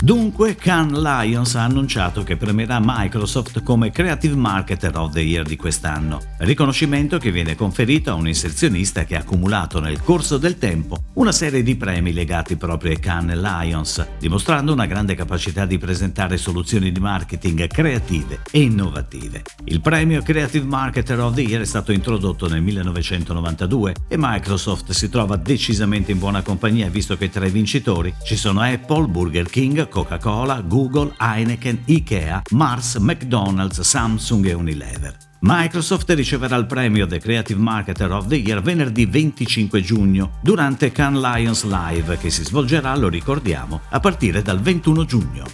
Dunque, Cannes Lions ha annunciato che premierà Microsoft come Creative Marketer of the Year di quest'anno, riconoscimento che viene conferito a un inserzionista che ha accumulato nel corso del tempo una serie di premi legati proprio ai Cannes Lions, dimostrando una grande capacità di presentare soluzioni di marketing creative e innovative. Il premio Creative Marketer of the Year è stato introdotto nel 1992 e Microsoft si trova decisamente in buona compagnia visto che tra i vincitori ci sono Apple, Burger King, Coca-Cola, Google, Heineken, Ikea, Mars, McDonald's, Samsung e Unilever. Microsoft riceverà il premio The Creative Marketer of the Year venerdì 25 giugno durante Cannes Lions Live che si svolgerà, lo ricordiamo, a partire dal 21 giugno.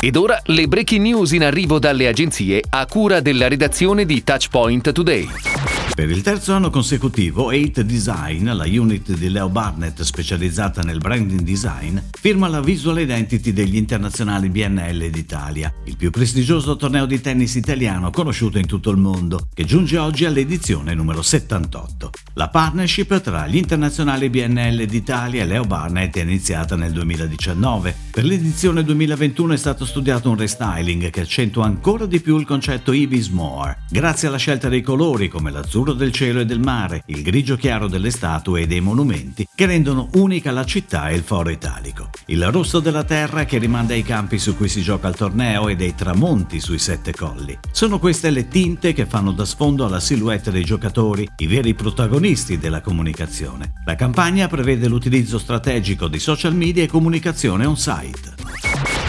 Ed ora le breaking news in arrivo dalle agenzie a cura della redazione di Touchpoint Today. Per il terzo anno consecutivo, 8 Design, la unit di Leo Barnett specializzata nel branding design, firma la visual identity degli internazionali BNL d'Italia, il più prestigioso torneo di tennis italiano conosciuto in tutto il mondo, che giunge oggi all'edizione numero 78. La partnership tra gli internazionali BNL d'Italia e Leo Barnett è iniziata nel 2019. Per l'edizione 2021 è stato studiato un restyling che accentua ancora di più il concetto Ibis More, grazie alla scelta dei colori come l'azzurro l'azzurro del cielo e del mare, il grigio chiaro delle statue e dei monumenti che rendono unica la città e il foro italico. Il rosso della terra che rimanda ai campi su cui si gioca il torneo e dei tramonti sui sette colli. Sono queste le tinte che fanno da sfondo alla silhouette dei giocatori, i veri protagonisti della comunicazione. La campagna prevede l'utilizzo strategico di social media e comunicazione on-site.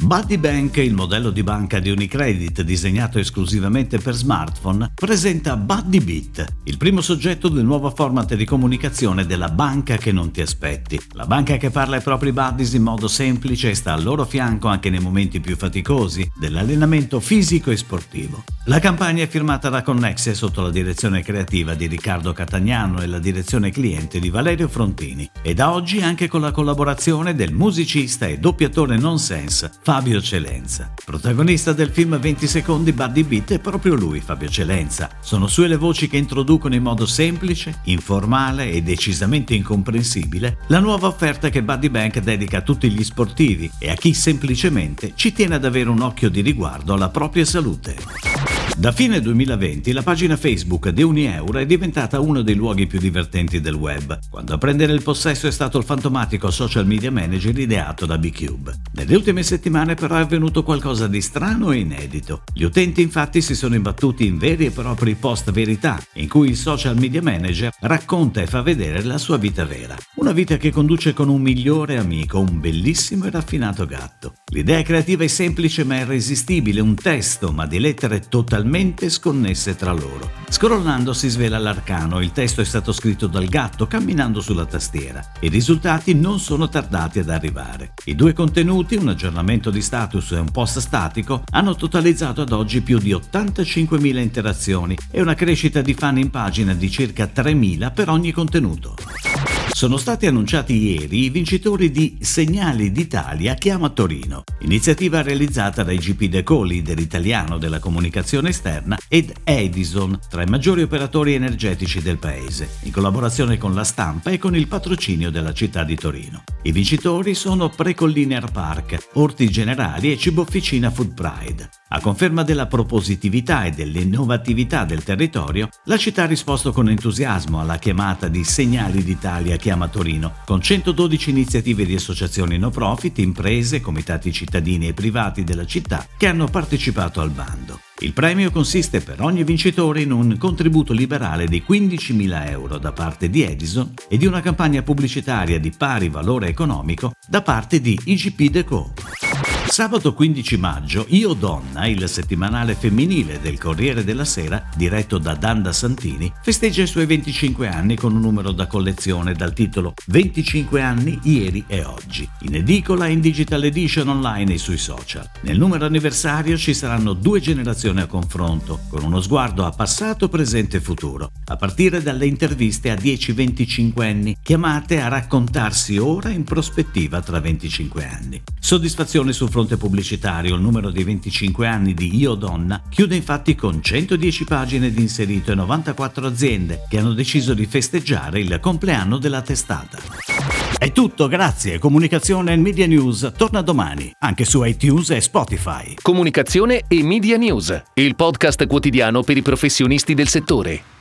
Buddy Bank, il modello di banca di Unicredit disegnato esclusivamente per smartphone, presenta Buddy Bit, il primo soggetto del nuovo format di comunicazione della banca che non ti aspetti. La banca che parla ai propri buddies in modo semplice e sta al loro fianco anche nei momenti più faticosi dell'allenamento fisico e sportivo. La campagna è firmata da Connexe sotto la direzione creativa di Riccardo Catagnano e la direzione cliente di Valerio Frontini e da oggi anche con la collaborazione del musicista e doppiatore nonsense Fabio Celenza. Protagonista del film 20 secondi Buddy Beat è proprio lui, Fabio Celenza. Sono sue le voci che introducono in modo semplice, informale e decisamente incomprensibile la nuova offerta che Buddy Bank dedica a tutti gli sportivi e a chi semplicemente ci tiene ad avere un occhio di riguardo alla propria salute. Da fine 2020 la pagina Facebook di Unieuro è diventata uno dei luoghi più divertenti del web, quando a prendere il possesso è stato il fantomatico social media manager ideato da B-Cube. Nelle ultime settimane però è avvenuto qualcosa di strano e inedito. Gli utenti infatti si sono imbattuti in veri e propri post verità, in cui il social media manager racconta e fa vedere la sua vita vera. Una vita che conduce con un migliore amico, un bellissimo e raffinato gatto. L'idea creativa è semplice ma irresistibile, un testo ma di lettere totalmente sconnesse tra loro. Scrollando si svela l'arcano, il testo è stato scritto dal gatto camminando sulla tastiera. I risultati non sono tardati ad arrivare. I due contenuti, un aggiornamento di status e un post statico, hanno totalizzato ad oggi più di 85.000 interazioni e una crescita di fan in pagina di circa 3.000 per ogni contenuto. Sono stati annunciati ieri i vincitori di Segnali d'Italia Chiama Torino, iniziativa realizzata dai GP Deco, leader italiano della comunicazione esterna, ed Edison, tra i maggiori operatori energetici del paese, in collaborazione con la stampa e con il patrocinio della città di Torino. I vincitori sono Precollinear Park, Orti Generali e Cibo Officina Food Pride. A conferma della propositività e dell'innovatività del territorio, la città ha risposto con entusiasmo alla chiamata di Segnali d'Italia Chiama Torino, con 112 iniziative di associazioni no profit, imprese, comitati cittadini e privati della città che hanno partecipato al bando. Il premio consiste per ogni vincitore in un contributo liberale di 15.000 euro da parte di Edison e di una campagna pubblicitaria di pari valore economico da parte di IGP Deco. Sabato 15 maggio, Io Donna, il settimanale femminile del Corriere della Sera, diretto da Danda Santini, festeggia i suoi 25 anni con un numero da collezione dal titolo 25 anni ieri e oggi, in edicola e in digital edition online e sui social. Nel numero anniversario ci saranno due generazioni a confronto, con uno sguardo a passato, presente e futuro, a partire dalle interviste a 10-25 anni, chiamate a raccontarsi ora in prospettiva tra 25 anni. Soddisfazione sul fronte fronte pubblicitario, il numero dei 25 anni di Io Donna chiude infatti con 110 pagine di inserito e 94 aziende che hanno deciso di festeggiare il compleanno della testata. È tutto, grazie. Comunicazione e Media News torna domani, anche su iTunes e Spotify. Comunicazione e Media News, il podcast quotidiano per i professionisti del settore.